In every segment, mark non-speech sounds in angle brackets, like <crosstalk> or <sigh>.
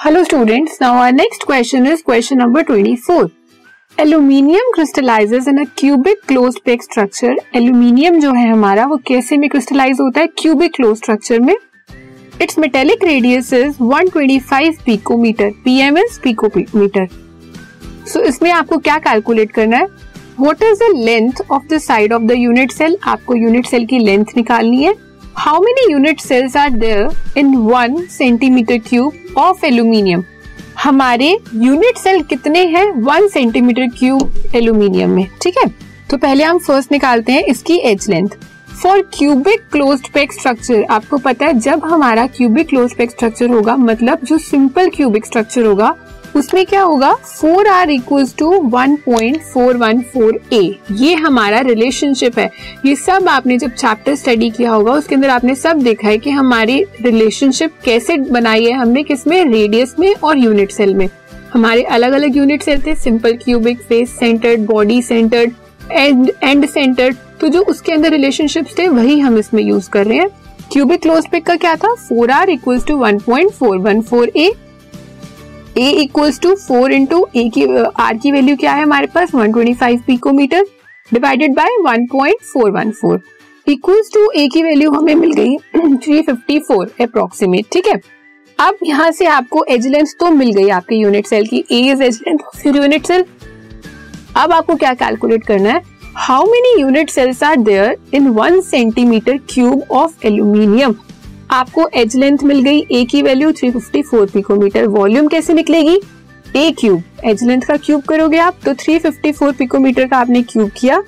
Hello students now our next question is question number 24 aluminium crystallises in a cubic closed pack structure aluminium जो है हमारा, वो कैसे में क्रिस्टलाइज होता है? क्यूबिक क्लोज स्ट्रक्चर में। Its metallic radius is 125 picometre PM is picometre so इसमें आपको क्या कैलकुलेट करना है? What is the length of the side of the unit cell आपको यूनिट सेल की लेंथ निकालनी है। How many unit cells are there in one centimetre cube of aluminium हमारे यूनिट सेल कितने हैं वन सेंटीमीटर क्यूब एल्यूमिनियम में? ठीक है? तो पहले हम फ़र्स्ट निकालते हैं इसकी edge length for cubic close pack structure आपको पता है जब हमारा क्यूबिक क्लोज पैक स्ट्रक्चर होगा मतलब जो सिंपल क्यूबिक स्ट्रक्चर होगा उसमें क्या होगा? Four R equal to one point four one four A ये हमारा रिलेशनशिप है। ये सब आपने जब चैप्टर स्टडी किया होगा, उसके अंदर आपने सब देखा है कि हमारी रिलेशनशिप कैसे बनाई है हमने किसमें? रेडियस में और यूनिट सेल में। हमारे अलग अलग यूनिट सेल थे simple cubic face centred body centred and end centred तो जो उसके अंदर रिलेशनशिप थे, वही हम इसमें यूज़ कर रहे हैं। क्यूबिक क्लोज पिक का क्या था? Four R equal to one point four one four A A equals to four into A की आर की वैल्यू क्या है हमारे पास? 125 picometre divided by 1.414 equals to A की वैल्यू हमें मिल गई <clears throat> 354 अप्रोक्सीमेट ठीक है? अब यहाँ से आपको एज लेंथ तो मिल गई आपके यूनिट सेल की। A is edge length of unit cell अब आपको क्या कैलकुलेट करना है? How many unit cells are there in one centimetre cube of aluminium आपको एज लेंथ मिल गई ए की वैल्यू 354 पिकोमीटर वॉल्यूम कैसे निकलेगी? ए क्यूब एज लेंथ का क्यूब करोगे आप तो 354 पिकोमीटर का आपने क्यूब किया.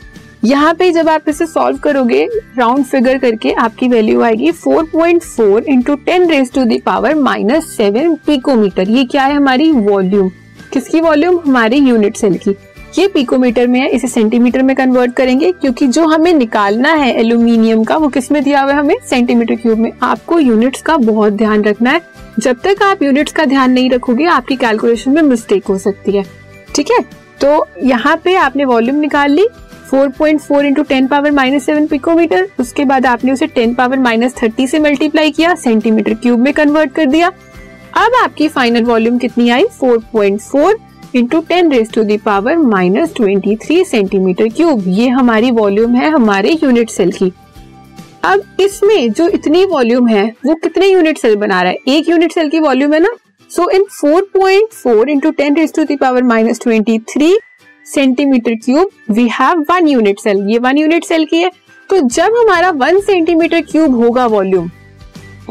यहाँ पे जब आप इसे सॉल्व करोगे राउंड फिगर करके आपकी वैल्यू आएगी 4.4 point four into ten raise to the power minus seven picometre ये क्या है हमारी वॉल्यूम किसकी वॉल्यूम हमारी यूनिट सेल की. ये पिकोमीटर में है, इसे सेंटीमीटर में कन्वर्ट करेंगे, क्योंकि जो हमें निकालना है एल्यूमिनियम का, वो किसमें दिया हुआ है हमें? सेंटीमीटर क्यूब में। आपको यूनिट्स का बहुत ध्यान रखना है। जब तक आप यूनिट्स का ध्यान नहीं रखोगे, आपकी कैलकुलेशन में मिस्टेक हो सकती है। ठीक है? तो यहाँ पे आपने वॉल्यूम निकाल ली 4.4 point four into ten power minus seven picometre उसके बाद आपने उसे टेन पावर माइनस थर्टी से मल्टीप्लाई किया सेंटीमीटर क्यूब में कन्वर्ट कर दिया। अब आपकी फाइनल वॉल्यूम कितनी आई? 4.4 into ten raise to the power minus twenty three centimetre cube ये हमारी वॉल्यूम है हमारे यूनिट सेल की। अब इसमें जो इतनी वॉल्यूम है, वो कितने यूनिट सेल बना रहा है? एक यूनिट सेल की वॉल्यूम है ना? So in 4.4 point four into ten raise to the power minus twenty three centimetre cube we have one unit cell ये वन यूनिट सेल की है। तो जब हमारा वन सेंटीमीटर क्यूब होगा वॉल्यूम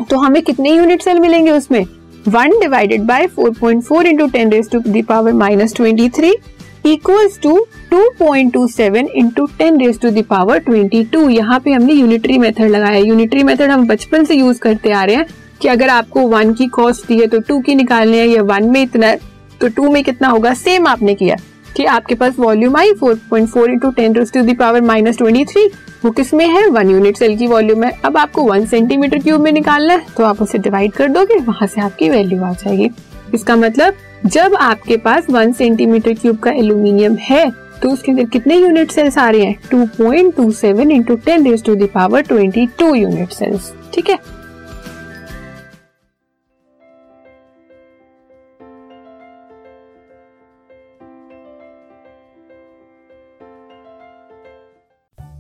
तो हमें कितने यूनिट सेल मिलेंगे उसमें? One divided by 4.4 point four into ten raise to the power minus twenty three equals to 2.27 into ten raise to the power 22 यहाँ पे हमने यूनिटरी मेथड लगाया यूनिटरी मेथड हम बचपन से यूज़ करते आ रहे हैं कि अगर आपको वन की कॉस्ट दी है तो टू की निकालनी है या वन में इतना तो टू में कितना होगा? सेम आपने किया। कि आपके पास वॉल्यूम आई 4.4 point four into ten to the power minus twenty three वो किसमें है? वन यूनिट सेल की वॉल्यूम है। अब आपको वन सेंटीमीटर क्यूब में निकालना है तो आप उसे डिवाइड कर दोगे, वहाँ से आपकी वैल्यू आ जाएगी। इसका मतलब जब आपके पास वन सेंटीमीटर क्यूब का एल्यूमिनियम है तो उसके अंदर कितने यूनिट सेल्स आ रहे हैं? Two point two seven into ten to the power twenty two unit cells ठीक है?